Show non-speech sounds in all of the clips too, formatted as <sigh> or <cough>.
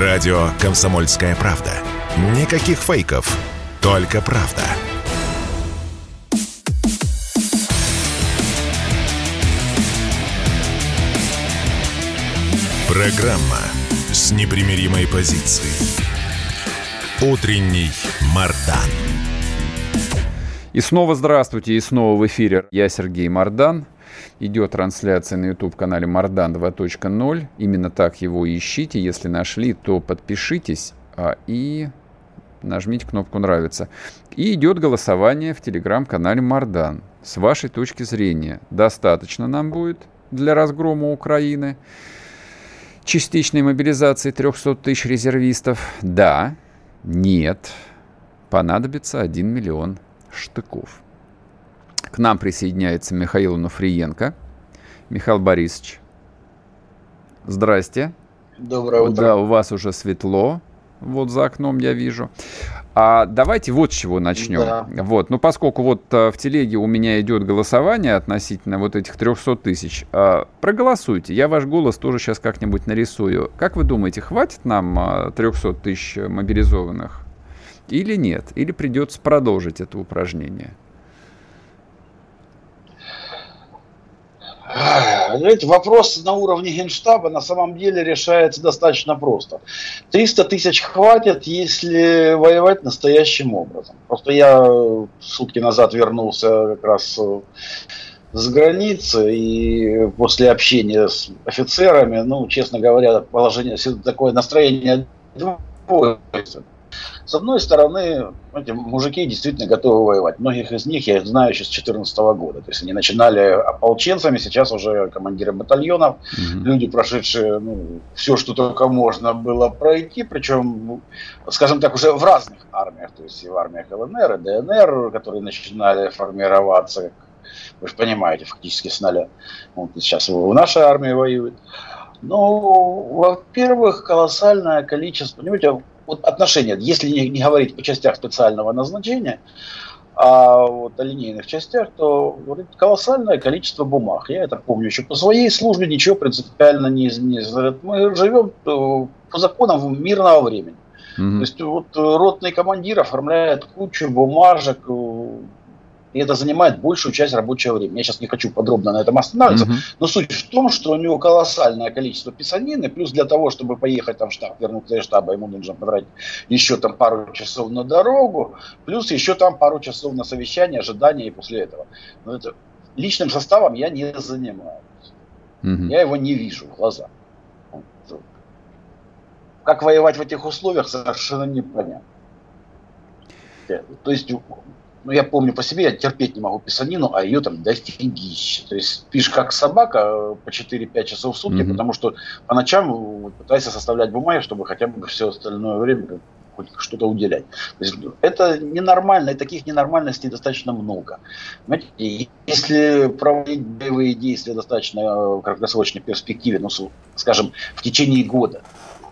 Радио «Комсомольская правда». Никаких фейков, только правда. Программа с непримиримой позицией. Утренний Мардан. И снова здравствуйте, и снова в эфире я Сергей Мардан. Идет трансляция на YouTube-канале Мардан 2.0. Именно так его ищите. Если нашли, то подпишитесь а, и нажмите кнопку «Нравится». И идет голосование в телеграм-канале Мардан. С вашей точки зрения, достаточно нам будет для разгрома Украины? Частичной мобилизации 300 тысяч резервистов? Да. Нет. Понадобится 1 миллион штыков. К нам присоединяется Михаил Нуфриенко. Михаил Борисович, здрасте. Доброе утро. Да, у вас уже светло. Вот за окном я вижу. А давайте вот с чего начнем. Да. Вот, ну поскольку вот а, в телеге у меня идет голосование относительно вот этих 300 тысяч, а, проголосуйте. Я ваш голос тоже сейчас как-нибудь нарисую. Как вы думаете, хватит нам а, 300 тысяч мобилизованных или нет? Или придется продолжить это упражнение? Знаете, вопрос на уровне генштаба на самом деле решается достаточно просто. 300 тысяч хватит, если воевать настоящим образом. Просто я сутки назад вернулся как раз э, с границы, и после общения с офицерами, ну, честно говоря, положение, такое настроение двойственное. С одной стороны, эти мужики действительно готовы воевать. Многих из них я знаю еще с 2014 года. То есть они начинали ополченцами, сейчас уже командиры батальонов, угу. люди, прошедшие ну, все, что только можно было пройти, причем, скажем так, уже в разных армиях, то есть и в армиях ЛНР, и ДНР, которые начинали формироваться, вы же понимаете, фактически с нуля. Вот сейчас в нашей армии воюют. Ну, во-первых, колоссальное количество, понимаете, вот отношения, если не, не говорить по частях специального назначения, а вот о линейных частях, то говорит, колоссальное количество бумаг. Я это помню еще по своей службе, ничего принципиально не изменилось. Мы живем э, по законам мирного времени. Mm-hmm. То есть вот ротный командир оформляет кучу бумажек, э, и это занимает большую часть рабочего времени. Я сейчас не хочу подробно на этом останавливаться, mm-hmm. но суть в том, что у него колоссальное количество писанины, плюс для того, чтобы поехать там в штаб, вернуться из штаба, ему нужно потратить еще там пару часов на дорогу, плюс еще там пару часов на совещание, ожидание и после этого. Но это личным составом я не занимаюсь. Mm-hmm. Я его не вижу в глаза. Как воевать в этих условиях, совершенно непонятно. То есть ну, я помню по себе, я терпеть не могу писанину, а ее там дофигища. То есть пишешь как собака э, по 4-5 часов в сутки, mm-hmm. потому что по ночам пытайся составлять бумаги, чтобы хотя бы все остальное время хоть что-то уделять. То есть это ненормально, и таких ненормальностей достаточно много. Понимаете, если проводить боевые действия достаточно в краткосрочной перспективе, ну, скажем, в течение года,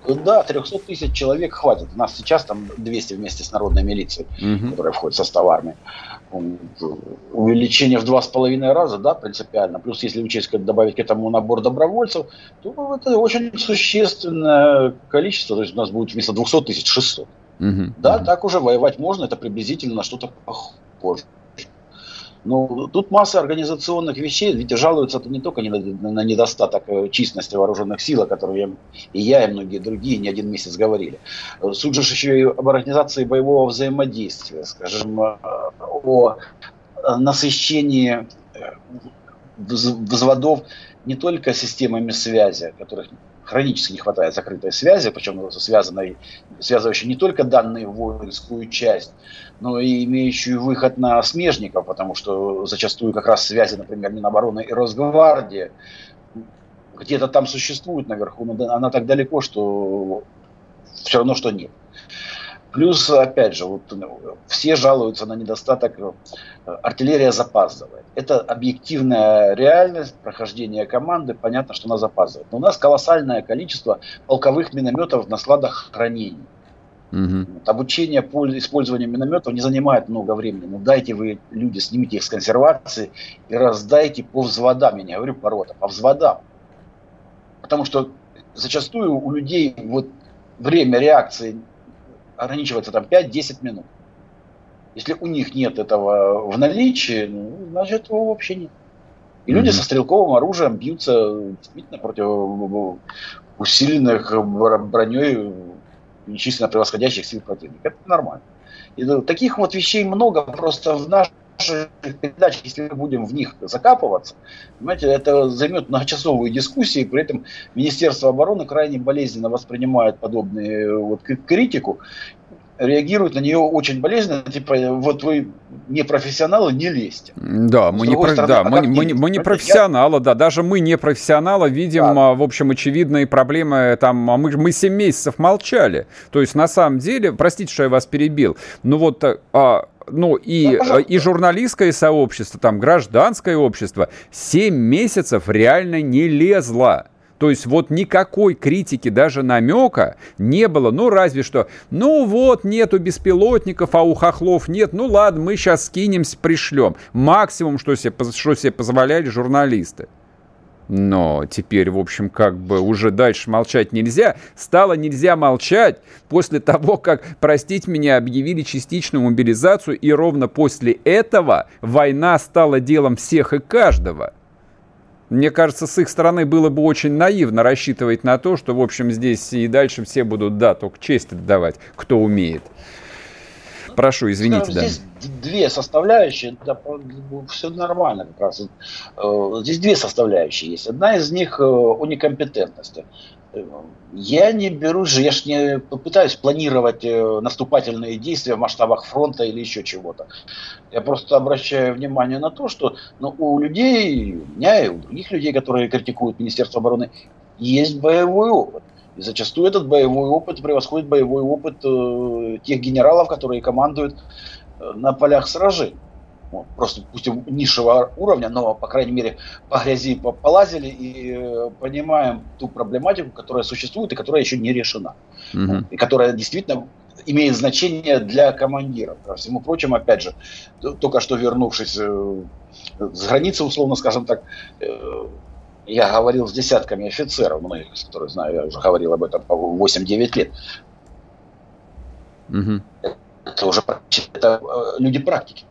да, 300 тысяч человек хватит. У нас сейчас там 200 вместе с народной милицией, угу. которая входит в состав армии. Увеличение в два с половиной раза, да, принципиально. Плюс, если учесть, как добавить к этому набор добровольцев, то это очень существенное количество. То есть у нас будет вместо 200 тысяч 600. Угу. Да, угу. так уже воевать можно, это приблизительно на что-то похоже. Ну, тут масса организационных вещей, ведь жалуются это не только на недостаток э, численности вооруженных сил, о которой я, и я, и многие другие не один месяц говорили. Суть же еще и об организации боевого взаимодействия, скажем, э, о насыщении э, взводов не только системами связи, которых хронически не хватает закрытой связи, причем связанной, связывающей не только данные воинскую часть, но и имеющую выход на смежников, потому что зачастую как раз связи, например, Минобороны и Росгвардии где-то там существует наверху, но она так далеко, что все равно, что нет. Плюс, опять же, вот, ну, все жалуются на недостаток, э, артиллерия запаздывает. Это объективная реальность прохождения команды, понятно, что она запаздывает. Но у нас колоссальное количество полковых минометов на складах хранения. Угу. Обучение по использованию минометов не занимает много времени. Но дайте вы, люди, снимите их с консервации и раздайте по взводам. Я не говорю по ротам, по взводам. Потому что зачастую у людей вот время реакции ограничивается там 5-10 минут. Если у них нет этого в наличии, ну, значит его вообще нет. И mm-hmm. люди со стрелковым оружием бьются действительно против усиленных броней нечисленно превосходящих сил противника. Это нормально. И таких вот вещей много, просто в наших передачах, если мы будем в них закапываться, понимаете, это займет многочасовые дискуссии, при этом Министерство обороны крайне болезненно воспринимает подобные вот критику, реагируют на нее очень болезненно, типа, вот вы не профессионалы, не лезьте. Да, мы не, про... стороны, да, мы, мы, мы не профессионалы, я... да, даже мы не профессионалы видим, да. в общем, очевидные проблемы, там, а мы, мы 7 месяцев молчали, то есть, на самом деле, простите, что я вас перебил, но вот а, ну и, да, и журналистское сообщество, там гражданское общество 7 месяцев реально не лезло. То есть вот никакой критики, даже намека не было. Ну, разве что, ну вот, нету беспилотников, а у хохлов нет. Ну ладно, мы сейчас скинемся, пришлем. Максимум, что себе, что себе позволяли журналисты. Но теперь, в общем, как бы уже дальше молчать нельзя. Стало нельзя молчать после того, как, простите меня, объявили частичную мобилизацию, и ровно после этого война стала делом всех и каждого. Мне кажется, с их стороны было бы очень наивно рассчитывать на то, что, в общем, здесь и дальше все будут, да, только честь отдавать, кто умеет. Прошу, извините, да. Здесь две составляющие, да, все нормально как раз. Э, здесь две составляющие есть. Одна из них э, о некомпетентности. Я не беру же, я же не пытаюсь планировать э, наступательные действия в масштабах фронта или еще чего-то. Я просто обращаю внимание на то, что ну, у людей, у меня и у других людей, которые критикуют Министерство обороны, есть боевой опыт. И зачастую этот боевой опыт превосходит боевой опыт э, тех генералов, которые командуют э, на полях сражений ну, просто пусть низшего уровня, но, по крайней мере, по грязи полазили и э, понимаем ту проблематику, которая существует и которая еще не решена. Угу. И которая действительно имеет значение для командиров. Ко всему прочему, опять же, только что вернувшись э, с границы, условно скажем так, э, я говорил с десятками офицеров, многих из которых знаю, я уже говорил об этом по 8-9 лет. Угу. Это уже это люди практики.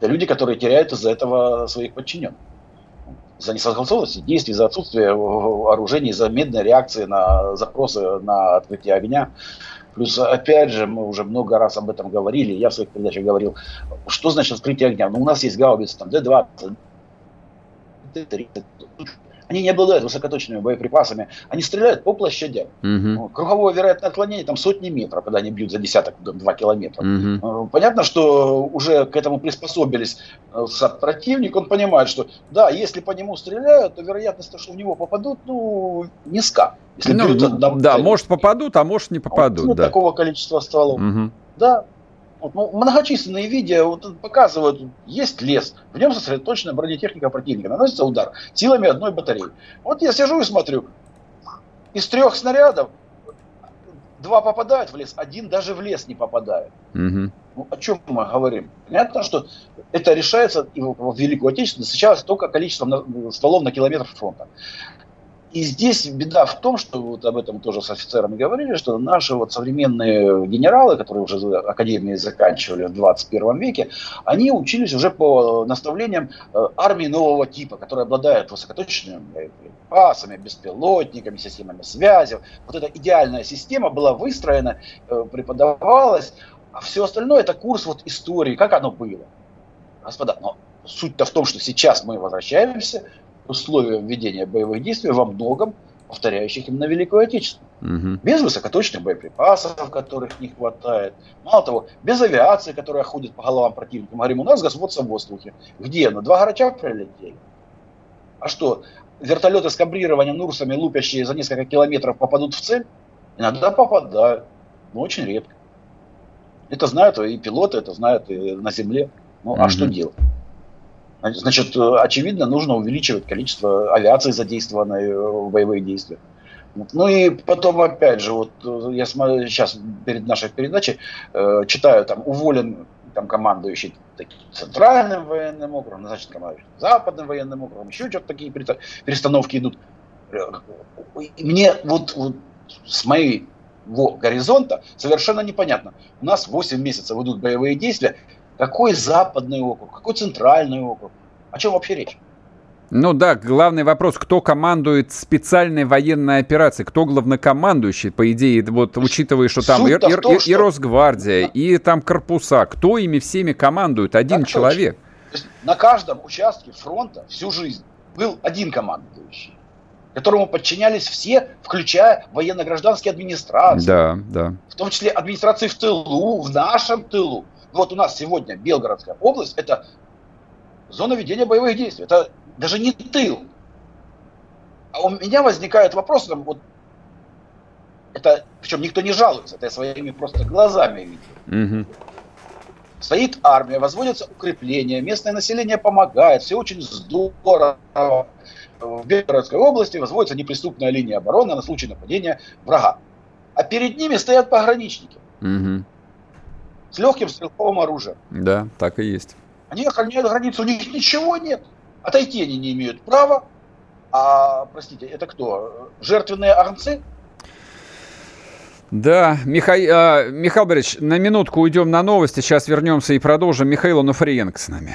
Это люди, которые теряют из-за этого своих подчиненных. За несогласованность действий, за отсутствие вооружений, за медные реакции на запросы на открытие огня. Плюс, опять же, мы уже много раз об этом говорили, я в своих передачах говорил, что значит открытие огня? Ну, у нас есть гаубицы, там, Д-20, Д-30, они не обладают высокоточными боеприпасами, они стреляют по площадям. Угу. Круговое вероятное отклонение там сотни метров, когда они бьют за десяток, два километра. Угу. Понятно, что уже к этому приспособились э, противник, он понимает, что да, если по нему стреляют, то вероятность, что в него попадут, ну, низка. Если ну, бьют, да, да, может попадут, а может не попадут. Вот, ну, да. такого количества стволов. Угу. Да, ну, многочисленные видео вот, показывают, есть лес, в нем сосредоточена бронетехника противника, наносится удар силами одной батареи. Вот я сижу и смотрю, из трех снарядов два попадают в лес, один даже в лес не попадает. Угу. Ну, о чем мы говорим? Понятно, что это решается в Великую Отечественную сейчас только количеством стволов на километр фронта. И здесь беда в том, что вот об этом тоже с офицерами говорили, что наши вот современные генералы, которые уже академии заканчивали в 21 веке, они учились уже по наставлениям э, армии нового типа, которая обладает высокоточными боеприпасами, беспилотниками, системами связи. Вот эта идеальная система была выстроена, э, преподавалась, а все остальное это курс вот истории, как оно было. Господа, но суть-то в том, что сейчас мы возвращаемся условия введения боевых действий во многом повторяющих именно Великую Отечественную. Угу. Без высокоточных боеприпасов, которых не хватает. Мало того, без авиации, которая ходит по головам противника. Мы говорим, у нас господство в воздухе. Где? На два горача прилетели. А что, вертолеты с кабрированием Нурсами, лупящие за несколько километров, попадут в цель? Иногда попадают, но очень редко. Это знают и пилоты, это знают и на земле. Ну, угу. а что делать? Значит, э, очевидно, нужно увеличивать количество авиации, задействованной э, в боевых действиях. Ну и потом, опять же, вот э, я смотрю, сейчас перед нашей передачей э, читаю, там, уволен там, командующий центральным военным округом, назначен командующий западным военным округом, еще что-то такие перестановки идут. Мне вот, вот с моей горизонта совершенно непонятно. У нас 8 месяцев идут боевые действия. Какой западный округ, какой центральный округ? О чем вообще речь? Ну да, главный вопрос, кто командует специальной военной операцией, кто главнокомандующий, по идее, вот учитывая, что там и, и, том, и, что... и Росгвардия, да. и там корпуса, кто ими всеми командует? Один так человек. на каждом участке фронта всю жизнь был один командующий которому подчинялись все, включая военно-гражданские администрации. Да, да. В том числе администрации в тылу, в нашем тылу. Вот у нас сегодня Белгородская область – это зона ведения боевых действий. Это даже не тыл. А у меня возникает вопрос, там, вот, это, причем никто не жалуется, это я своими просто глазами видел. Угу. Стоит армия, возводятся укрепления, местное население помогает, все очень здорово. В Белгородской области возводится неприступная линия обороны на случай нападения врага. А перед ними стоят пограничники. Угу. С легким стрелковым оружием. Да, так и есть. Они охраняют границу, у них ничего нет. Отойти они не имеют права. А, простите, это кто? Жертвенные арнцы? Да, Михай, э, Михаил Борисович, на минутку уйдем на новости, сейчас вернемся и продолжим. Михаил Онуфриенко с нами.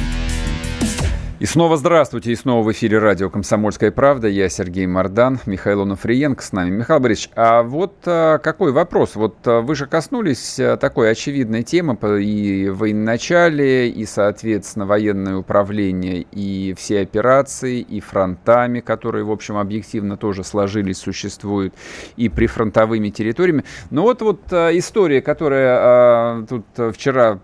И снова здравствуйте, и снова в эфире радио «Комсомольская правда». Я Сергей Мордан, Михаил Онуфриенко с нами. Михаил Борисович, а вот а, какой вопрос? Вот а, вы же коснулись а, такой очевидной темы и военачалие, и, соответственно, военное управление, и все операции, и фронтами, которые, в общем, объективно тоже сложились, существуют, и прифронтовыми территориями. Но вот, вот история, которая тут вчера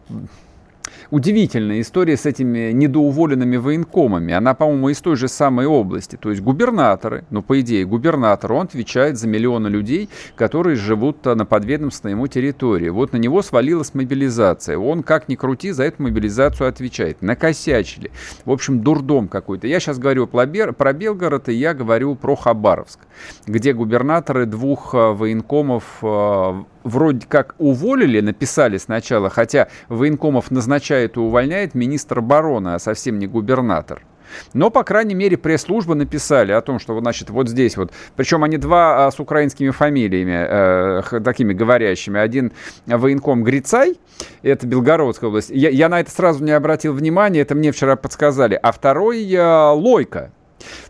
удивительная история с этими недоуволенными военкомами. Она, по-моему, из той же самой области. То есть губернаторы, ну, по идее, губернатор, он отвечает за миллионы людей, которые живут на подведомственной ему территории. Вот на него свалилась мобилизация. Он, как ни крути, за эту мобилизацию отвечает. Накосячили. В общем, дурдом какой-то. Я сейчас говорю про Белгород, и я говорю про Хабаровск, где губернаторы двух э, военкомов э, вроде как уволили, написали сначала, хотя военкомов назначает и увольняет министр обороны, а совсем не губернатор. Но, по крайней мере, пресс-службы написали о том, что, значит, вот здесь вот. Причем они два а, с украинскими фамилиями, э, такими говорящими. Один военком Грицай, это Белгородская область. Я, я на это сразу не обратил внимания, это мне вчера подсказали. А второй э, Лойка.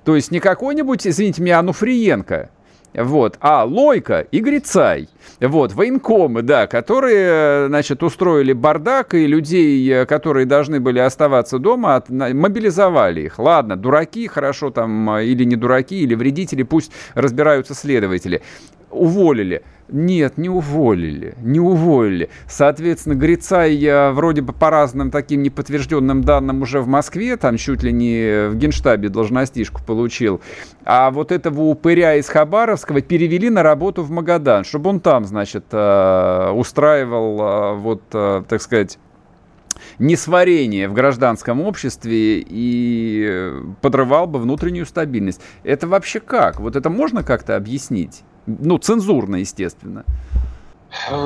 То есть не какой-нибудь, извините меня, Ануфриенко, вот, а Лойка и Грицай. Вот, военкомы, да, которые, значит, устроили бардак, и людей, э, которые должны были оставаться дома, от, мобилизовали их. Ладно, дураки, хорошо там, э, или не дураки, или вредители, пусть разбираются следователи. Уволили. Нет, не уволили, не уволили. Соответственно, Грицай вроде бы по разным таким неподтвержденным данным уже в Москве, там чуть ли не в генштабе должностишку получил. А вот этого упыря из Хабаровского перевели на работу в Магадан, чтобы он там, значит, э, устраивал, э, вот, э, так сказать, несварение в гражданском обществе и подрывал бы внутреннюю стабильность. Это вообще как? Вот это можно как-то объяснить? Ну, цензурно, естественно.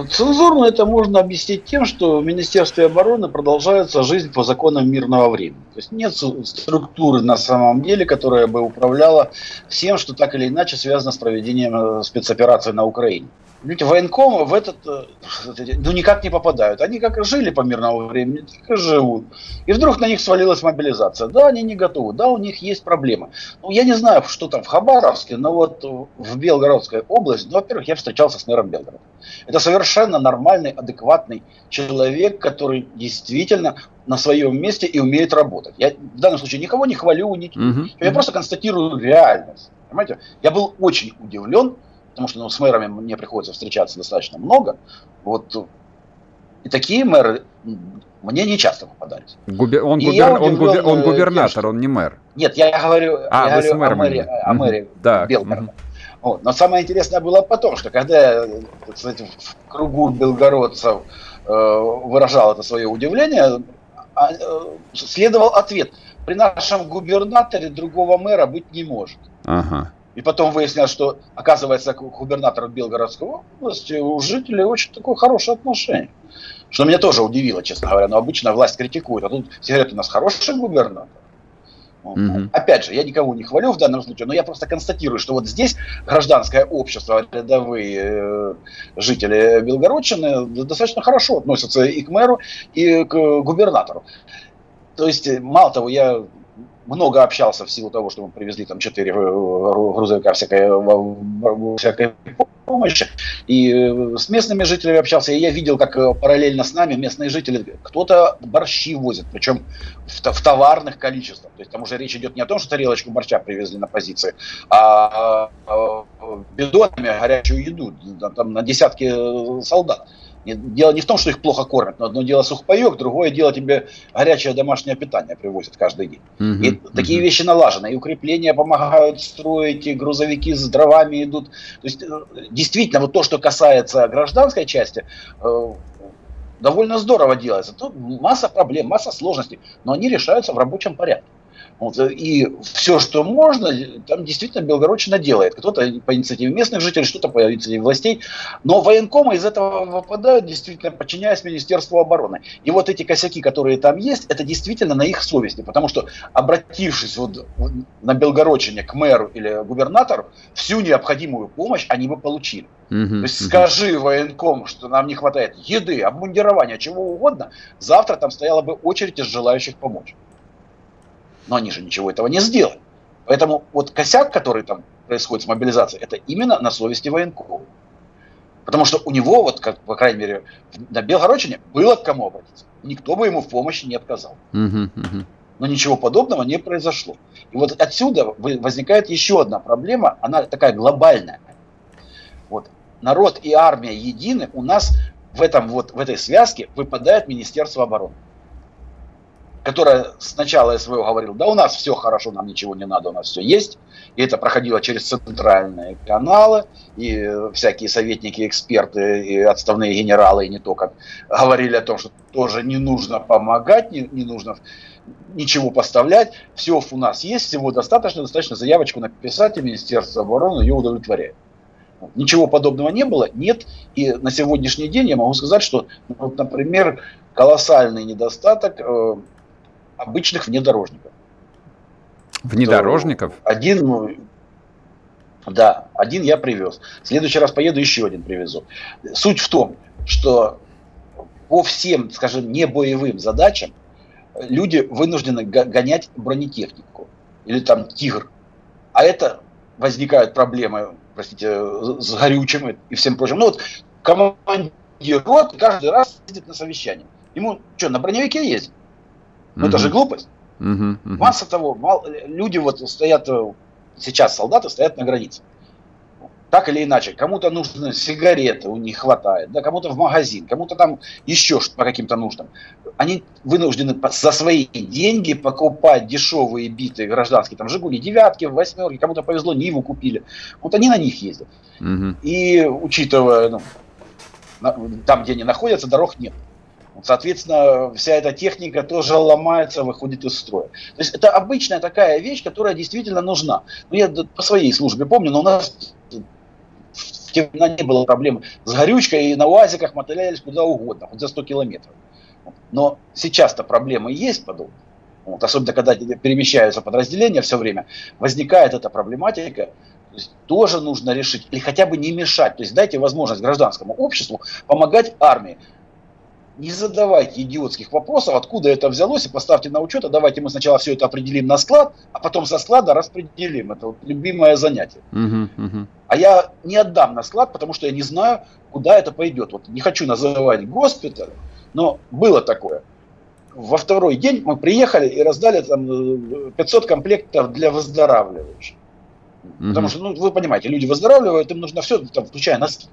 Цензурно это можно объяснить тем, что в Министерстве обороны продолжается жизнь по законам мирного времени. То есть нет структуры на самом деле, которая бы управляла всем, что так или иначе связано с проведением э, спецоперации на Украине. Видите, военкомы в этот, э, ну, никак не попадают. Они как жили по мирному времени, так и живут. И вдруг на них свалилась мобилизация. Да, они не готовы, да, у них есть проблемы. Ну, я не знаю, что там в Хабаровске, но вот в Белгородской области, ну, во-первых, я встречался с мэром Белгорода. Это совершенно нормальный, адекватный человек, который действительно на своем месте и умеет работать. Я в данном случае никого не хвалю, не... Угу. я просто констатирую реальность. Понимаете? Я был очень удивлен, потому что ну, с мэрами мне приходится встречаться достаточно много. Вот и такие мэры мне не часто попадались. Губер... Он, губер... он, губер... он губернатор, тем, что... он не мэр. Нет, я говорю, а, я говорю о мэре, о мэре да. Белгорода. Вот. Но самое интересное было потом, что когда я кстати, в кругу белгородцев э, выражал это свое удивление, а, э, следовал ответ. При нашем губернаторе другого мэра быть не может. Ага. И потом выяснилось, что, оказывается, к губернатору Белгородской области у жителей очень такое хорошее отношение. Что меня тоже удивило, честно говоря. Но обычно власть критикует, а тут говорят, у нас хороший губернатор. Угу. Опять же, я никого не хвалю в данном случае, но я просто констатирую, что вот здесь гражданское общество, рядовые э, жители Белгородчины достаточно хорошо относятся и к мэру, и к губернатору. То есть, мало того, я много общался в силу того, что мы привезли там четыре э, грузовика всякой, всякой помощи. И э, с местными жителями общался, и я видел, как э, параллельно с нами местные жители, кто-то борщи возит, причем в, в товарных количествах. То есть там уже речь идет не о том, что тарелочку борща привезли на позиции, а, а бидонами горячую еду, там на десятки солдат. Дело не в том, что их плохо кормят, но одно дело сухпайок, другое дело тебе горячее домашнее питание привозят каждый день. Uh-huh, и uh-huh. такие вещи налажены, и укрепления помогают строить, и грузовики с дровами идут. То есть э, действительно вот то, что касается гражданской части, э, довольно здорово делается. Тут масса проблем, масса сложностей, но они решаются в рабочем порядке. Вот, и все, что можно, там действительно Белгородчина делает. Кто-то по инициативе местных жителей, что-то по инициативе властей. Но военкомы из этого выпадают, действительно, подчиняясь Министерству обороны. И вот эти косяки, которые там есть, это действительно на их совести. Потому что, обратившись вот на Белгородчине к мэру или губернатору, всю необходимую помощь они бы получили. Uh-huh, То есть uh-huh. скажи военком, что нам не хватает еды, обмундирования, чего угодно, завтра там стояла бы очередь из желающих помочь. Но они же ничего этого не сделали. Поэтому вот косяк, который там происходит с мобилизацией, это именно на совести военкова. Потому что у него, вот, как, по крайней мере, на Белгородчине было к кому обратиться. Никто бы ему в помощи не отказал. Но ничего подобного не произошло. И вот отсюда возникает еще одна проблема, она такая глобальная. Вот. Народ и армия едины, у нас в, этом, вот, в этой связке выпадает Министерство обороны которая сначала СВО говорил, да у нас все хорошо, нам ничего не надо, у нас все есть. И это проходило через центральные каналы, и всякие советники, эксперты, и отставные генералы, и не только, говорили о том, что тоже не нужно помогать, не, не нужно ничего поставлять, все у нас есть, всего достаточно, достаточно заявочку написать, и Министерство обороны ее удовлетворяет. Ничего подобного не было, нет. И на сегодняшний день я могу сказать, что, вот, например, колоссальный недостаток э, обычных внедорожников. Внедорожников? Один, да, один я привез. В следующий раз поеду, еще один привезу. Суть в том, что по всем, скажем, не боевым задачам люди вынуждены гонять бронетехнику или там тигр. А это возникают проблемы, простите, с горючим и всем прочим. Ну вот командир рот каждый раз ездит на совещание. Ему что, на броневике ездит? Ну, это же глупость. Угу, угу. Масса того, мало, люди вот стоят, э, сейчас солдаты стоят на границе. Так или иначе, кому-то нужны сигареты, у них хватает, да, кому-то в магазин, кому-то там еще по каким-то нуждам. Они вынуждены за свои деньги покупать дешевые битые гражданские, там, Жигули, девятки, восьмерки, кому-то повезло, Ниву купили. Вот они на них ездят. Угу. И учитывая, ну, там, где они находятся, дорог нет. Соответственно, вся эта техника тоже ломается, выходит из строя. То есть это обычная такая вещь, которая действительно нужна. Ну, я по своей службе помню, но у нас в те времена не было проблем с горючкой, и на УАЗиках мотылялись куда угодно, хоть за 100 километров. Но сейчас-то проблемы есть подобные. Вот, особенно когда перемещаются подразделения все время, возникает эта проблематика, то есть тоже нужно решить, или хотя бы не мешать. То есть дайте возможность гражданскому обществу помогать армии не задавайте идиотских вопросов, откуда это взялось, и поставьте на учет, а давайте мы сначала все это определим на склад, а потом со склада распределим. Это вот любимое занятие. Uh-huh, uh-huh. А я не отдам на склад, потому что я не знаю, куда это пойдет. Вот не хочу называть госпиталь, но было такое. Во второй день мы приехали и раздали там 500 комплектов для выздоравливающих. Uh-huh. Потому что, ну, вы понимаете, люди выздоравливают, им нужно все, там, включая носки.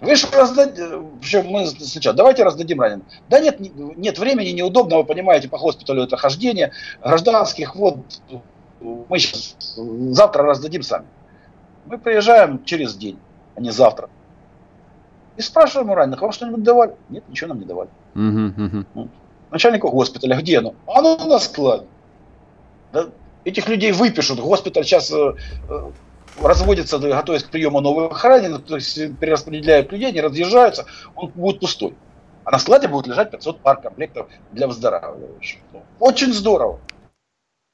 Вы же раздадите, причем мы сначала, давайте раздадим раненым. Да нет, нет времени, неудобно, вы понимаете, по госпиталю это хождение, гражданских, вот, мы сейчас завтра раздадим сами. Мы приезжаем через день, а не завтра. И спрашиваем у раненых, вам что-нибудь давали? Нет, ничего нам не давали. Угу, угу. Начальнику госпиталя, где оно? А оно на складе. Да? Этих людей выпишут. Госпиталь сейчас разводится, готовясь к приему новых раненых, то есть перераспределяют людей, они разъезжаются, он будет пустой. А на складе будет лежать 500 пар комплектов для выздоравливающих. Очень здорово.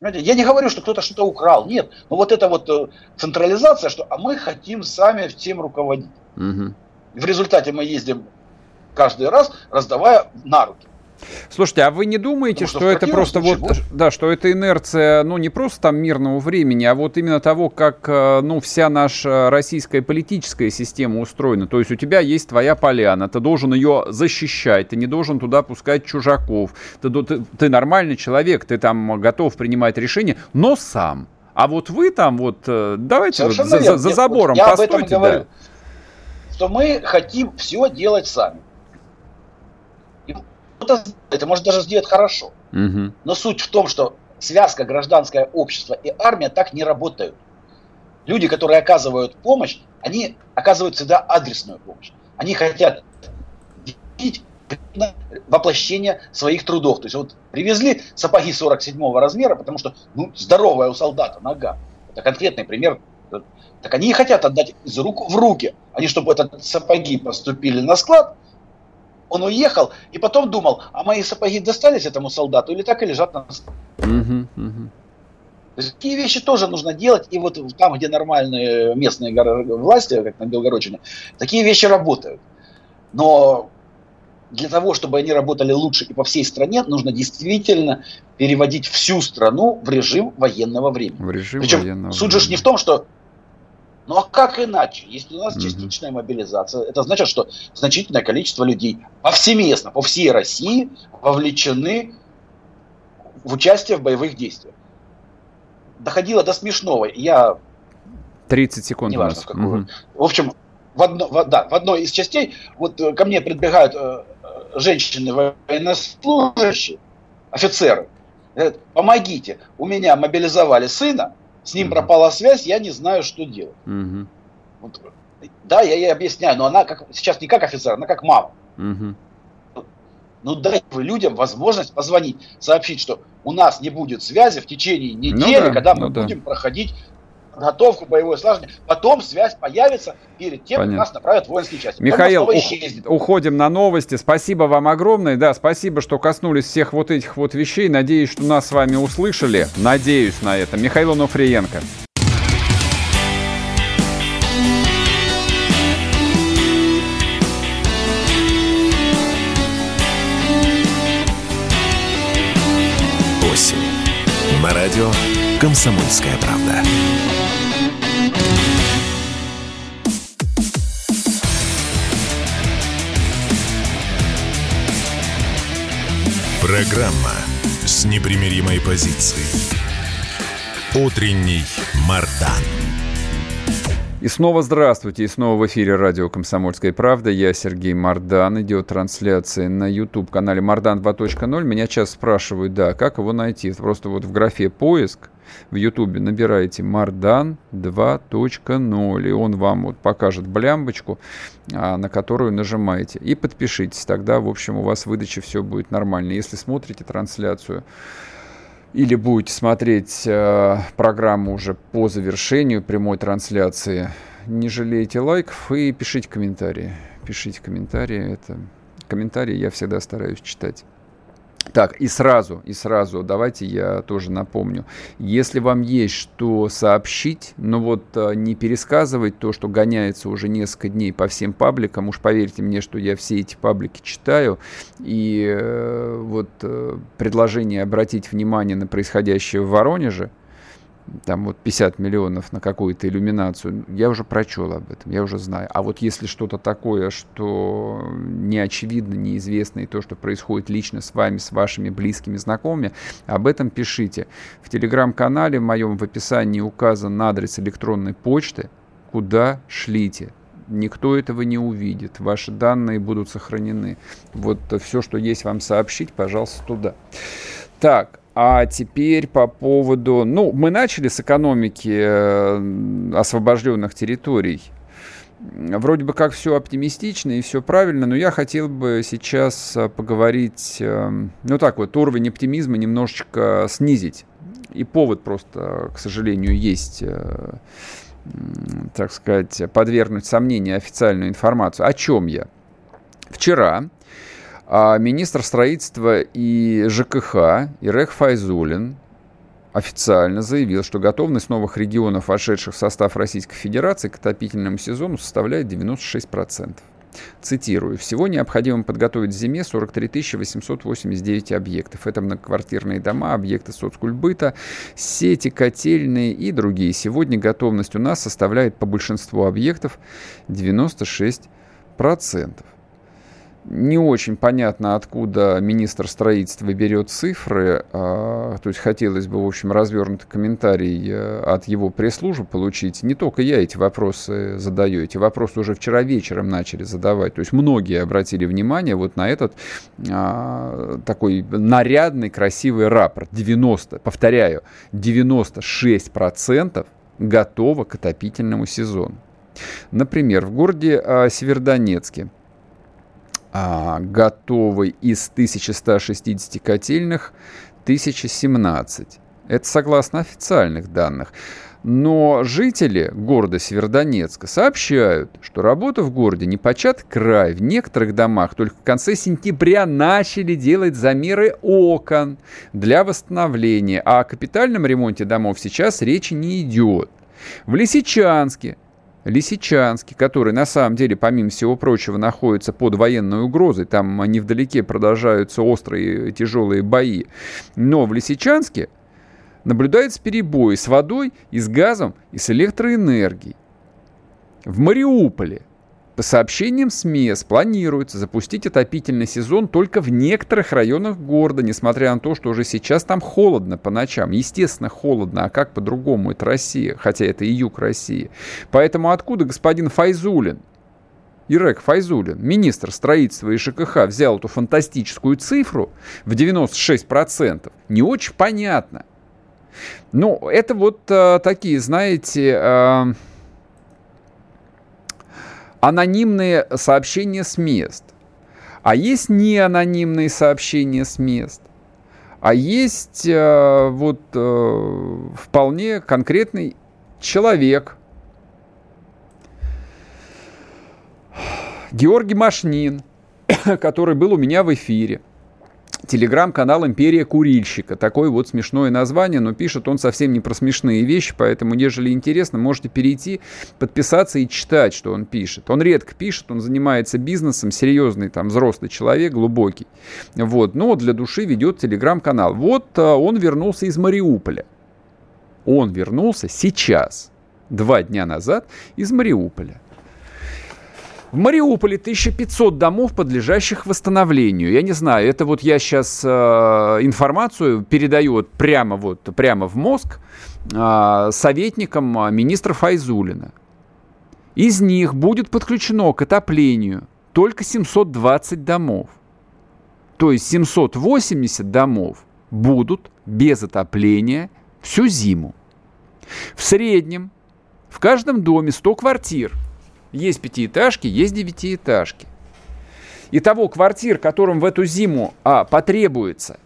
Понимаете, я не говорю, что кто-то что-то украл, нет. Но вот эта вот э, централизация, что а мы хотим сами всем руководить. Угу. В результате мы ездим каждый раз, раздавая на руки. Слушайте, а вы не думаете, что, что это просто вот, да, что это инерция, ну, не просто там мирного времени, а вот именно того, как, э, ну, вся наша российская политическая система устроена. То есть у тебя есть твоя поляна, ты должен ее защищать, ты не должен туда пускать чужаков. Ты, ты, ты нормальный человек, ты там готов принимать решения, но сам. А вот вы там вот, э, давайте вот за, за, за забором я постойте. Об этом говорю, да. Что мы хотим все делать сами кто-то это может даже сделать хорошо. Угу. Но суть в том, что связка гражданское общество и армия так не работают. Люди, которые оказывают помощь, они оказывают всегда адресную помощь. Они хотят видеть воплощение своих трудов. То есть вот привезли сапоги 47 размера, потому что ну, здоровая у солдата нога. Это конкретный пример. Так они и хотят отдать из рук в руки. Они, чтобы этот сапоги поступили на склад, он уехал, и потом думал, а мои сапоги достались этому солдату или так и лежат на угу, угу. такие вещи тоже нужно делать, и вот там, где нормальные местные власти, как на Белгородчине, такие вещи работают. Но для того, чтобы они работали лучше и по всей стране, нужно действительно переводить всю страну в режим военного времени. В режим Причем военного суть же не в том, что ну а как иначе? Если у нас частичная мобилизация, это значит, что значительное количество людей повсеместно, по всей России вовлечены в участие в боевых действиях. Доходило до смешного. Я... 30 секунд. Неважно, в какую. Угу. В общем, в, одно, в, да, в одной из частей вот э, ко мне прибегают э, женщины военнослужащие, офицеры. Говорят, помогите, у меня мобилизовали сына, с ним пропала связь, я не знаю, что делать. Угу. Вот, да, я ей объясняю, но она как, сейчас не как офицер, она как мама. Угу. Ну дайте вы людям возможность позвонить, сообщить, что у нас не будет связи в течение ну недели, ну, да, когда мы ну, будем да. проходить подготовку, боевое слаживание. Потом связь появится перед тем, Понятно. как нас направят в воинские части. Михаил, ух, уходим на новости. Спасибо вам огромное. Да, спасибо, что коснулись всех вот этих вот вещей. Надеюсь, что нас с вами услышали. Надеюсь на это. Михаил Онуфриенко. Осень. На радио «Комсомольская правда». Программа с непримиримой позицией. Утренний Мардан. И снова здравствуйте, и снова в эфире радио «Комсомольская правда». Я Сергей Мардан. Идет трансляция на YouTube-канале Мардан 2.0. Меня сейчас спрашивают, да, как его найти? Просто вот в графе «Поиск» в Ютубе набираете Мардан 2.0, и он вам вот покажет блямбочку, а, на которую нажимаете. И подпишитесь, тогда, в общем, у вас выдача все будет нормально. Если смотрите трансляцию, или будете смотреть э, программу уже по завершению прямой трансляции, не жалейте лайков и пишите комментарии. Пишите комментарии, это комментарии я всегда стараюсь читать. Так, и сразу, и сразу, давайте я тоже напомню. Если вам есть что сообщить, но ну вот а, не пересказывать то, что гоняется уже несколько дней по всем пабликам, уж поверьте мне, что я все эти паблики читаю, и э, вот э, предложение обратить внимание на происходящее в Воронеже – там вот 50 миллионов на какую-то иллюминацию, я уже прочел об этом, я уже знаю. А вот если что-то такое, что не очевидно, неизвестно, и то, что происходит лично с вами, с вашими близкими знакомыми, об этом пишите. В телеграм-канале моем в описании указан адрес электронной почты, куда шлите. Никто этого не увидит, ваши данные будут сохранены. Вот все, что есть вам сообщить, пожалуйста, туда. Так, А теперь по поводу... Ну, мы начали с экономики э, освобожденных территорий. Вроде бы как все оптимистично и все правильно, но я хотел бы сейчас э, поговорить, э, ну так вот, уровень оптимизма немножечко снизить. И повод просто, к сожалению, есть, так сказать, подвергнуть сомнению официальную информацию. О чем я? Вчера а министр строительства и ЖКХ Ирек Файзулин официально заявил, что готовность новых регионов, вошедших в состав Российской Федерации к отопительному сезону, составляет 96%. Цитирую. «Всего необходимо подготовить к зиме 43 889 объектов. Это многоквартирные дома, объекты соцкульбыта, сети, котельные и другие. Сегодня готовность у нас составляет по большинству объектов 96%. Не очень понятно, откуда министр строительства берет цифры. А, то есть хотелось бы, в общем, развернутый комментарий э, от его пресс-службы получить. Не только я эти вопросы задаю, эти вопросы уже вчера вечером начали задавать. То есть многие обратили внимание вот на этот а, такой нарядный, красивый рапорт. 90, повторяю, 96% готово к отопительному сезону. Например, в городе а, Севердонецке – а, готовой из 1160 котельных 1017. Это согласно официальных данных. Но жители города Севердонецка сообщают, что работа в городе не почат край. В некоторых домах только в конце сентября начали делать замеры окон для восстановления, а о капитальном ремонте домов сейчас речи не идет. В Лисичанске Лисичанске, который на самом деле, помимо всего прочего, находится под военной угрозой. Там невдалеке продолжаются острые тяжелые бои. Но в Лисичанске наблюдается перебои с водой и с газом и с электроэнергией. В Мариуполе по сообщениям СМИ, планируется запустить отопительный сезон только в некоторых районах города, несмотря на то, что уже сейчас там холодно по ночам. Естественно, холодно, а как по-другому? Это Россия, хотя это и юг России. Поэтому откуда господин Файзулин, Ирек Файзулин, министр строительства и ЖКХ, взял эту фантастическую цифру в 96%, не очень понятно. Ну, это вот э, такие, знаете... Э, анонимные сообщения с мест. А есть не анонимные сообщения с мест. А есть э, вот э, вполне конкретный человек. Георгий Машнин, <coughs> который был у меня в эфире – телеграм-канал «Империя курильщика». Такое вот смешное название, но пишет он совсем не про смешные вещи, поэтому, ежели интересно, можете перейти, подписаться и читать, что он пишет. Он редко пишет, он занимается бизнесом, серьезный там взрослый человек, глубокий. Вот, но для души ведет телеграм-канал. Вот а, он вернулся из Мариуполя. Он вернулся сейчас, два дня назад, из Мариуполя. В Мариуполе 1500 домов, подлежащих восстановлению. Я не знаю, это вот я сейчас э, информацию передаю вот прямо, вот, прямо в мозг э, советникам э, министра Файзулина. Из них будет подключено к отоплению только 720 домов. То есть 780 домов будут без отопления всю зиму. В среднем в каждом доме 100 квартир – есть пятиэтажки, есть девятиэтажки. Итого квартир, которым в эту зиму а, потребуется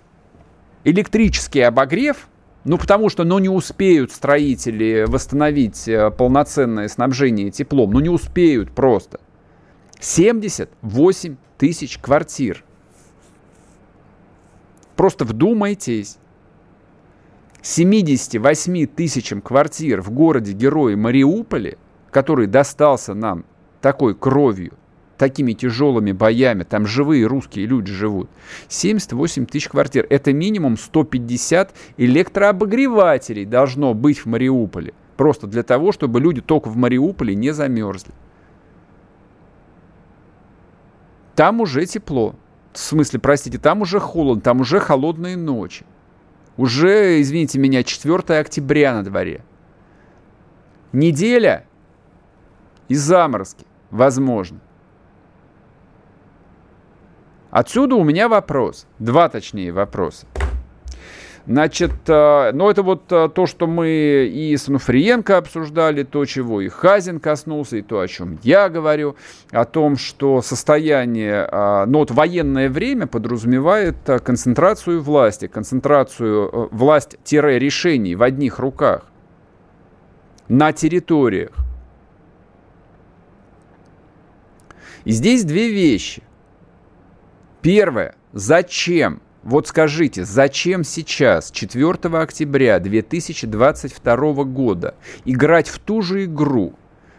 электрический обогрев, ну, потому что, ну, не успеют строители восстановить э, полноценное снабжение теплом, ну, не успеют просто. 78 тысяч квартир. Просто вдумайтесь. 78 тысячам квартир в городе-герое Мариуполе – который достался нам такой кровью, такими тяжелыми боями, там живые русские люди живут, 78 тысяч квартир. Это минимум 150 электрообогревателей должно быть в Мариуполе. Просто для того, чтобы люди только в Мариуполе не замерзли. Там уже тепло. В смысле, простите, там уже холодно, там уже холодные ночи. Уже, извините меня, 4 октября на дворе. Неделя и заморозки, возможно. Отсюда у меня вопрос, два точнее вопроса. Значит, э, ну это вот э, то, что мы и с Нуфриенко обсуждали, то, чего и Хазин коснулся, и то, о чем я говорю, о том, что состояние, э, ну вот военное время подразумевает концентрацию власти, концентрацию власть-решений в одних руках на территориях. И здесь две вещи. Первое. Зачем вот скажите, зачем сейчас, 4 октября 2022 года, играть в ту же игру,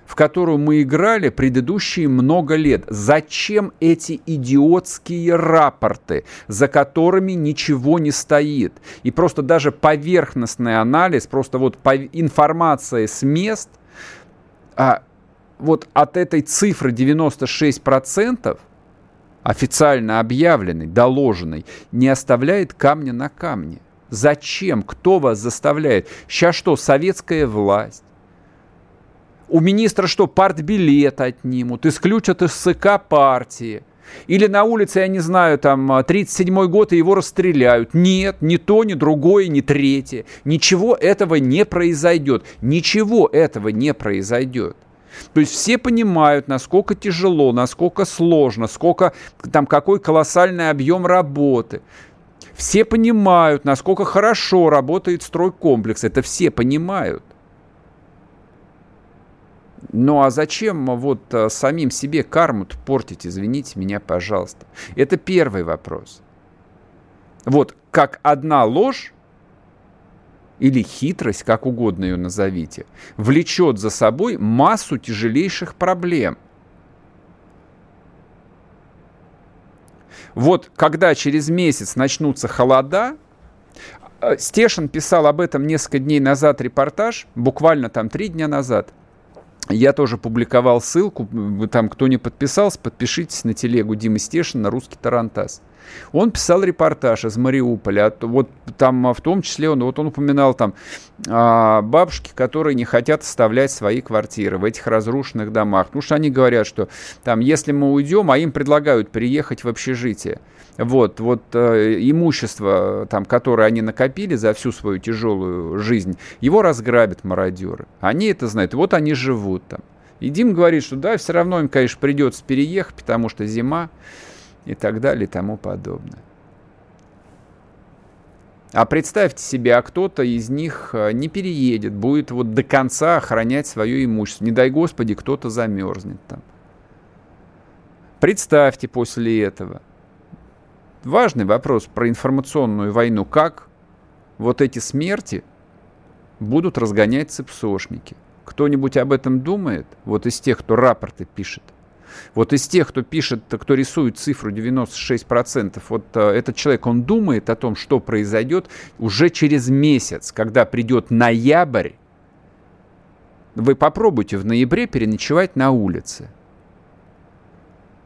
в которую мы играли предыдущие много лет. Зачем эти идиотские рапорты, за которыми ничего не стоит? И просто даже поверхностный анализ, просто вот информация с мест, а вот от этой цифры 96%, официально объявленный, доложенный, не оставляет камня на камне. Зачем? Кто вас заставляет? Сейчас что, советская власть? У министра что, партбилет отнимут, исключат из СК партии? Или на улице, я не знаю, там 37-й год и его расстреляют. Нет, ни то, ни другое, ни третье. Ничего этого не произойдет. Ничего этого не произойдет. То есть все понимают, насколько тяжело, насколько сложно, сколько там какой колоссальный объем работы. Все понимают, насколько хорошо работает стройкомплекс. Это все понимают. Ну а зачем вот а, самим себе карму портить, извините меня, пожалуйста. Это первый вопрос. Вот как одна ложь или хитрость, как угодно ее назовите, влечет за собой массу тяжелейших проблем. Вот когда через месяц начнутся холода, э, Стешин писал об этом несколько дней назад репортаж, буквально там три дня назад. Я тоже публиковал ссылку, там кто не подписался, подпишитесь на телегу Димы Стешина «Русский Тарантас». Он писал репортаж из Мариуполя. Вот там в том числе он, вот он упоминал там а, бабушки, которые не хотят оставлять свои квартиры в этих разрушенных домах. Потому что они говорят, что там, если мы уйдем, а им предлагают переехать в общежитие. Вот, вот э, имущество, там, которое они накопили за всю свою тяжелую жизнь, его разграбят мародеры. Они это знают. вот они живут там. И Дим говорит, что да, все равно им, конечно, придется переехать, потому что зима и так далее и тому подобное. А представьте себе, а кто-то из них э, не переедет, будет вот до конца охранять свое имущество. Не дай Господи, кто-то замерзнет там. Представьте после этого. Важный вопрос про информационную войну. Как вот эти смерти будут разгонять цепсошники? Кто-нибудь об этом думает? Вот из тех, кто рапорты пишет. Вот из тех, кто пишет, кто рисует цифру 96%, вот э, этот человек, он думает о том, что произойдет уже через месяц, когда придет ноябрь, вы попробуйте в ноябре переночевать на улице.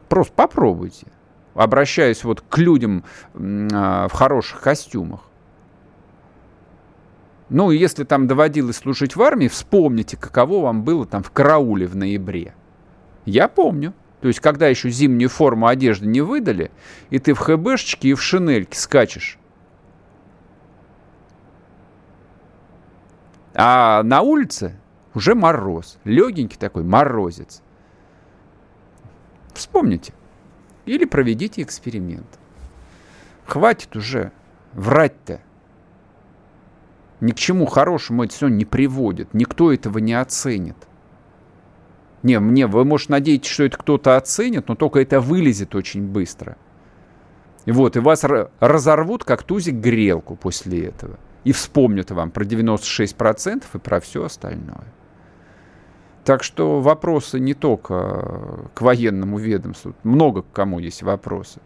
Просто попробуйте. Обращаюсь вот к людям э, в хороших костюмах. Ну, если там доводилось служить в армии, вспомните, каково вам было там в карауле в ноябре. Я помню. То есть, когда еще зимнюю форму одежды не выдали, и ты в ХБшечке и в шинельке скачешь. А на улице уже мороз. Легенький такой морозец. Вспомните. Или проведите эксперимент. Хватит уже врать-то. Ни к чему хорошему это все не приводит. Никто этого не оценит. Не, мне, вы, может, надеетесь, что это кто-то оценит, но только это вылезет очень быстро. И вот, и вас разорвут, как тузик, грелку после этого. И вспомнят вам про 96% и про все остальное. Так что вопросы не только к военному ведомству. Много к кому есть вопросы.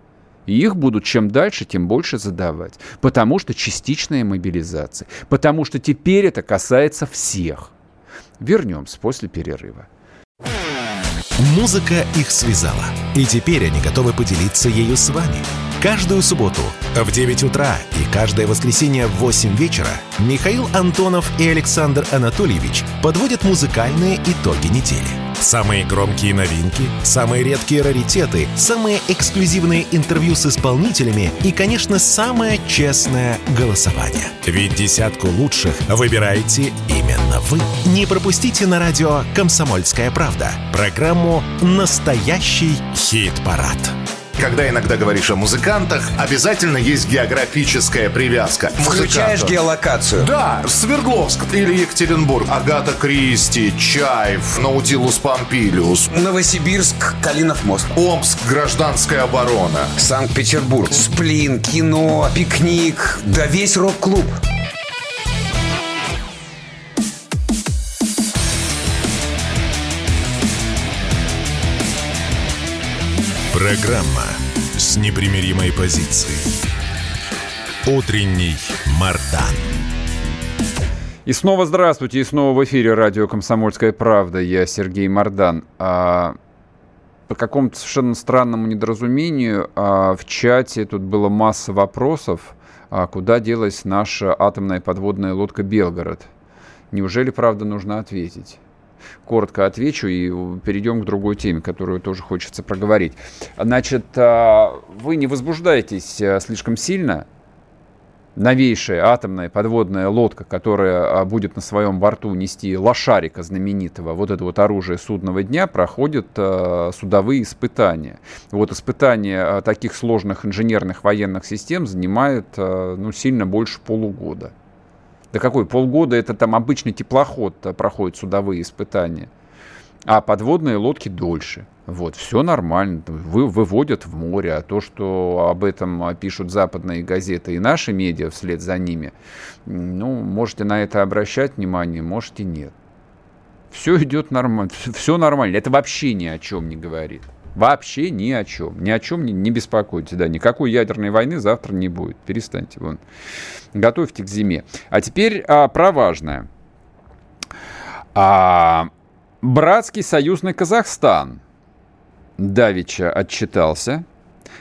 И их будут чем дальше, тем больше задавать. Потому что частичная мобилизация. Потому что теперь это касается всех. Вернемся после перерыва. Музыка их связала. И теперь они готовы поделиться ею с вами. Каждую субботу в 9 утра и каждое воскресенье в 8 вечера Михаил Антонов и Александр Анатольевич подводят музыкальные итоги недели – Самые громкие новинки, самые редкие раритеты, самые эксклюзивные интервью с исполнителями и, конечно, самое честное голосование. Ведь десятку лучших выбираете именно вы. Не пропустите на радио «Комсомольская правда» программу «Настоящий хит-парад». Когда иногда говоришь о музыкантах, обязательно есть географическая привязка. Включаешь геолокацию. Да, Свердловск или Екатеринбург, Агата Кристи, Чаев, Наутилус Помпилиус, Новосибирск, Калинов мост. Омск, гражданская оборона. Санкт-Петербург. Сплин, кино, пикник. Да весь рок-клуб. Программа с непримиримой позицией. Утренний Мардан. И снова здравствуйте, и снова в эфире радио «Комсомольская правда». Я Сергей Мордан. А, по какому-то совершенно странному недоразумению а, в чате тут было масса вопросов, а, куда делась наша атомная подводная лодка «Белгород». Неужели, правда, нужно ответить? Коротко отвечу и перейдем к другой теме, которую тоже хочется проговорить. Значит, а, вы не возбуждаетесь а, слишком сильно. Новейшая атомная подводная лодка, которая а, будет на своем борту нести лошарика знаменитого, вот это вот оружие судного дня, проходит судовые испытания. Вот испытания таких сложных инженерных военных систем занимает ну, сильно больше полугода. Да какой, полгода это там обычный теплоход проходит судовые испытания. А подводные лодки дольше. Вот, все нормально. Вы, выводят в море. А то, что об этом пишут западные газеты и наши медиа вслед за ними, ну, можете на это обращать внимание, можете нет. Все идет нормально. Все нормально. Это вообще ни о чем не говорит. Вообще ни о чем. Ни о чем не, не беспокойтесь. Да, никакой ядерной войны завтра не будет. Перестаньте. Вон. Готовьте к зиме. А теперь а, про важное. А, братский союзный Казахстан Давича отчитался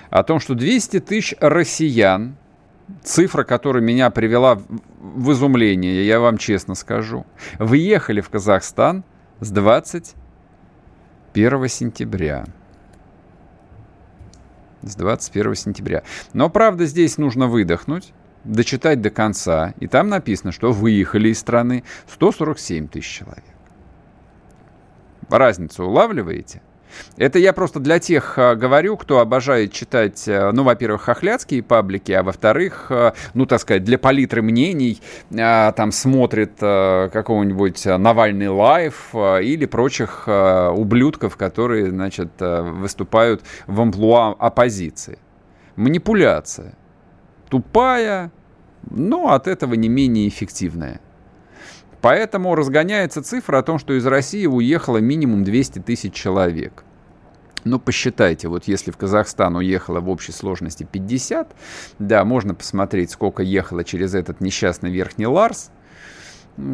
о том, что 200 тысяч россиян, цифра, которая меня привела в изумление, я вам честно скажу, въехали в Казахстан с 21 сентября с 21 сентября. Но, правда, здесь нужно выдохнуть, дочитать до конца. И там написано, что выехали из страны 147 тысяч человек. Разницу улавливаете? Это я просто для тех а, говорю, кто обожает читать, а, ну, во-первых, хохлядские паблики, а во-вторых, а, ну, так сказать, для палитры мнений там смотрит какого-нибудь Навальный лайф или прочих ублюдков, которые, значит, выступают в амплуа оппозиции. Манипуляция. Тупая, но от этого не менее эффективная. Поэтому разгоняется цифра о том, что из России уехало минимум 200 тысяч человек. Ну, посчитайте, вот если в Казахстан уехало в общей сложности 50, да, можно посмотреть, сколько ехало через этот несчастный Верхний Ларс,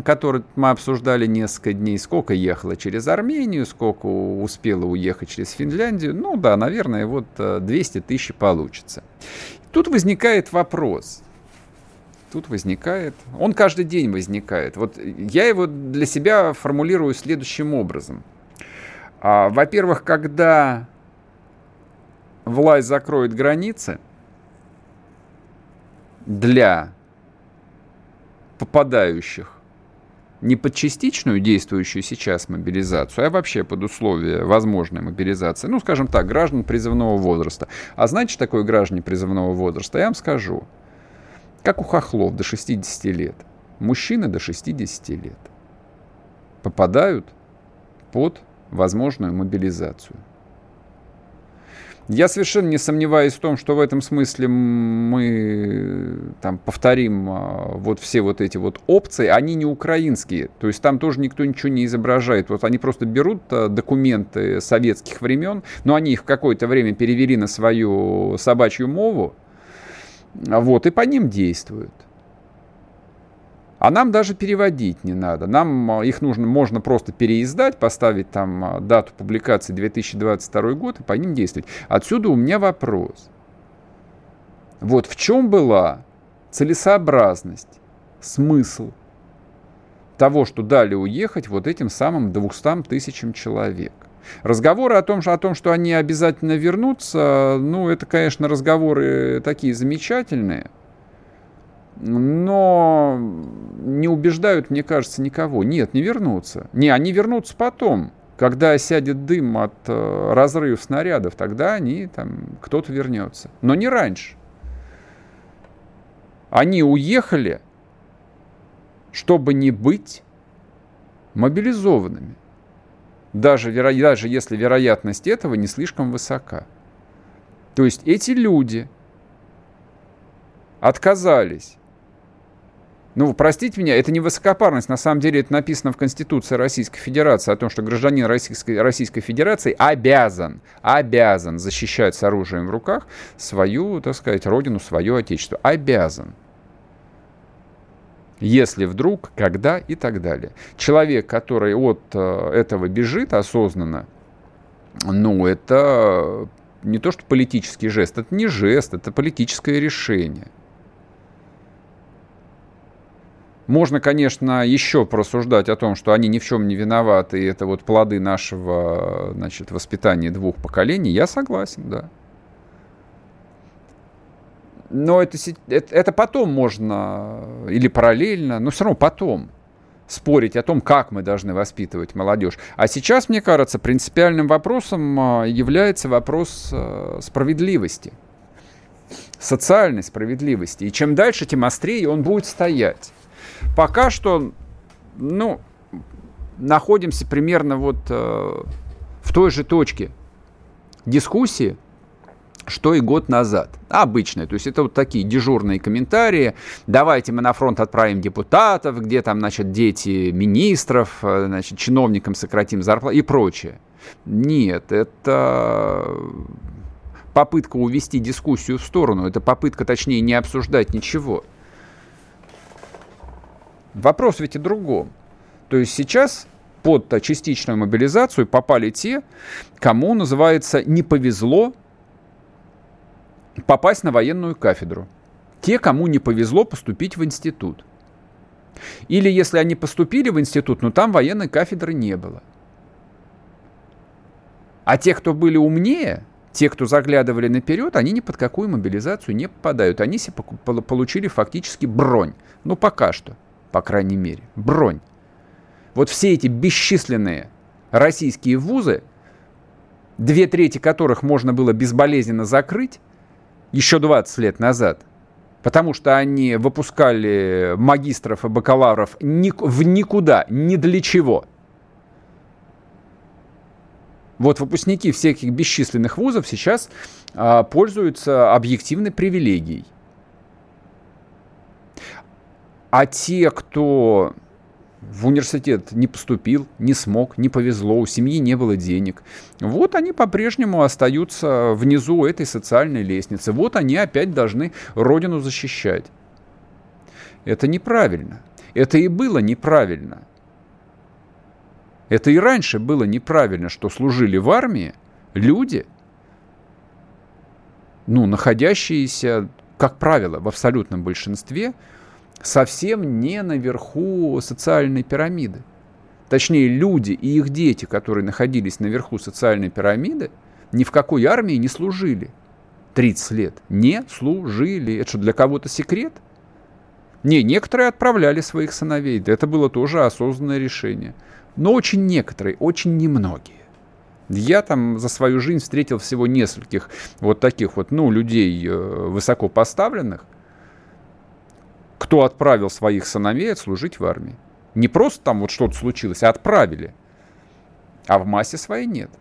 который мы обсуждали несколько дней, сколько ехало через Армению, сколько успело уехать через Финляндию. Ну да, наверное, вот 200 э, тысяч получится. Тут возникает вопрос. Тут возникает, он каждый день возникает. Вот я его для себя формулирую следующим образом – а, во-первых, когда власть закроет границы для попадающих не под частичную действующую сейчас мобилизацию, а вообще под условия возможной мобилизации, ну, скажем так, граждан призывного возраста. А знаете, такое граждане призывного возраста? Я вам скажу. Как у хохлов до 60 лет. Мужчины до 60 лет попадают под возможную мобилизацию. Я совершенно не сомневаюсь в том, что в этом смысле мы там повторим а, вот все вот эти вот опции, они не украинские, то есть там тоже никто ничего не изображает. Вот они просто берут а, документы советских времен, но они их какое-то время перевели на свою собачью мову, вот, и по ним действуют. А нам даже переводить не надо. Нам а, их нужно, можно просто переиздать, поставить там а, дату публикации 2022 год и по ним действовать. Отсюда у меня вопрос. Вот в чем была целесообразность, смысл того, что дали уехать вот этим самым 200 тысячам человек. Разговоры о том, о том, что они обязательно вернутся, ну, это, конечно, разговоры такие замечательные, но не убеждают, мне кажется, никого. Нет, не вернутся. Не, они вернутся потом. Когда сядет дым от э, разрывов снарядов, тогда они, там, кто-то вернется. Но не раньше. Они уехали, чтобы не быть мобилизованными. Даже, даже если вероятность этого не слишком высока. То есть эти люди отказались ну, простите меня, это не высокопарность. На самом деле это написано в Конституции Российской Федерации о том, что гражданин Российской, Российской Федерации обязан, обязан защищать с оружием в руках свою, так сказать, родину, свое отечество. Обязан. Если вдруг, когда и так далее. Человек, который от э, этого бежит осознанно, ну, это не то, что политический жест, это не жест, это политическое решение. Можно, конечно, еще просуждать о том, что они ни в чем не виноваты, и это вот плоды нашего значит, воспитания двух поколений. Я согласен, да. Но это, это, это потом можно, или параллельно, но все равно потом спорить о том, как мы должны воспитывать молодежь. А сейчас, мне кажется, принципиальным вопросом а, является вопрос а, справедливости, социальной справедливости. И чем дальше, тем острее он будет стоять. Пока что, ну, находимся примерно вот э, в той же точке дискуссии, что и год назад. Обычные. То есть это вот такие дежурные комментарии. Давайте мы на фронт отправим депутатов, где там, значит, дети министров, э, значит, чиновникам сократим зарплату и прочее. Нет, это попытка увести дискуссию в сторону. Это попытка, точнее, не обсуждать ничего. Вопрос ведь и другом. То есть сейчас под частичную мобилизацию попали те, кому, называется, не повезло попасть на военную кафедру. Те, кому не повезло поступить в институт. Или если они поступили в институт, но там военной кафедры не было. А те, кто были умнее, те, кто заглядывали наперед, они ни под какую мобилизацию не попадают. Они себе получили фактически бронь. Ну, пока что по крайней мере, бронь. Вот все эти бесчисленные российские вузы, две трети которых можно было безболезненно закрыть еще 20 лет назад, потому что они выпускали магистров и бакалавров в никуда, ни для чего. Вот выпускники всех этих бесчисленных вузов сейчас а, пользуются объективной привилегией – а те, кто в университет не поступил, не смог, не повезло, у семьи не было денег. Вот они по-прежнему остаются внизу этой социальной лестницы. Вот они опять должны родину защищать. Это неправильно. Это и было неправильно. Это и раньше было неправильно, что служили в армии люди, ну, находящиеся, как правило, в абсолютном большинстве – совсем не наверху социальной пирамиды. Точнее, люди и их дети, которые находились наверху социальной пирамиды, ни в какой армии не служили. 30 лет. Не служили. Это что, для кого-то секрет? Не, некоторые отправляли своих сыновей. Это было тоже осознанное решение. Но очень некоторые, очень немногие. Я там за свою жизнь встретил всего нескольких вот таких вот, ну, людей э, высоко поставленных, кто отправил своих сыновей служить в армии. Не просто там вот что-то случилось, а отправили. А в массе своей нет.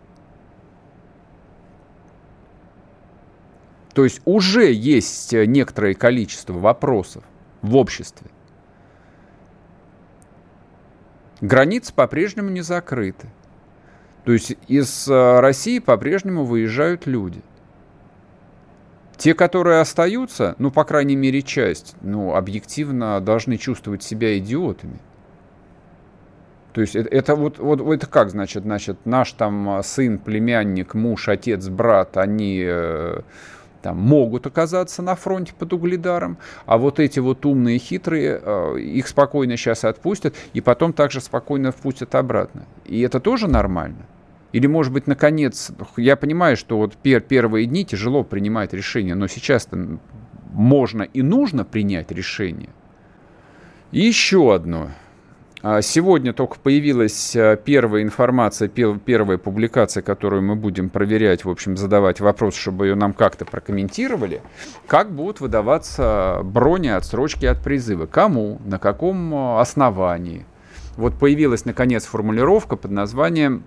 То есть уже есть некоторое количество вопросов в обществе. Границы по-прежнему не закрыты. То есть из э, России по-прежнему выезжают люди. Те, которые остаются, ну, по крайней мере, часть, ну, объективно должны чувствовать себя идиотами. То есть это, это вот, вот это как, значит, значит, наш там сын, племянник, муж, отец, брат, они э, там, могут оказаться на фронте под угледаром, а вот эти вот умные, хитрые, э, их спокойно сейчас отпустят, и потом также спокойно впустят обратно. И это тоже нормально. Или, может быть, наконец, я понимаю, что вот пер первые дни тяжело принимать решения, но сейчас-то можно и нужно принять решение. Еще одно. А сегодня только появилась а, первая информация, первая публикация, которую мы будем проверять, в общем, задавать вопрос, чтобы ее нам как-то прокомментировали. Как будут выдаваться брони отсрочки от призыва? Кому? На каком а, основании? Вот появилась, наконец, формулировка под названием,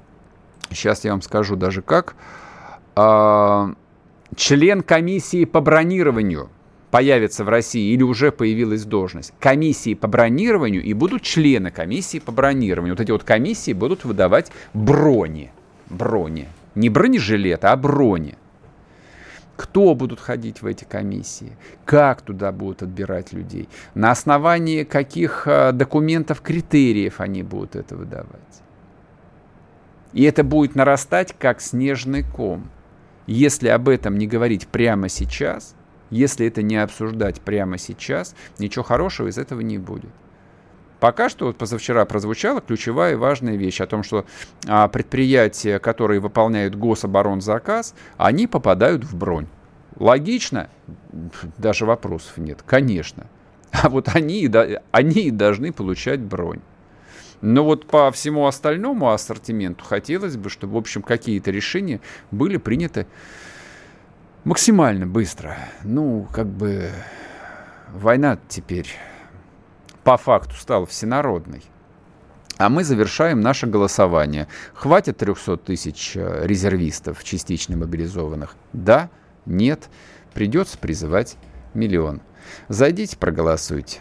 сейчас я вам скажу даже как, член комиссии по бронированию – появится в России или уже появилась должность комиссии по бронированию и будут члены комиссии по бронированию. Вот эти вот комиссии будут выдавать брони. Брони. Не бронежилеты, а брони. Кто будут ходить в эти комиссии? Как туда будут отбирать людей? На основании каких а, документов, критериев они будут это выдавать? И это будет нарастать как снежный ком. Если об этом не говорить прямо сейчас – если это не обсуждать прямо сейчас, ничего хорошего из этого не будет. Пока что, вот позавчера прозвучала ключевая и важная вещь о том, что а, предприятия, которые выполняют гособоронзаказ, они попадают в бронь. Логично? Даже вопросов нет, конечно. А вот они, они и должны получать бронь. Но вот по всему остальному ассортименту хотелось бы, чтобы, в общем, какие-то решения были приняты максимально быстро. Ну, как бы война теперь по факту стала всенародной. А мы завершаем наше голосование. Хватит 300 тысяч э, резервистов, частично мобилизованных? Да? Нет? Придется призывать миллион. Зайдите, проголосуйте.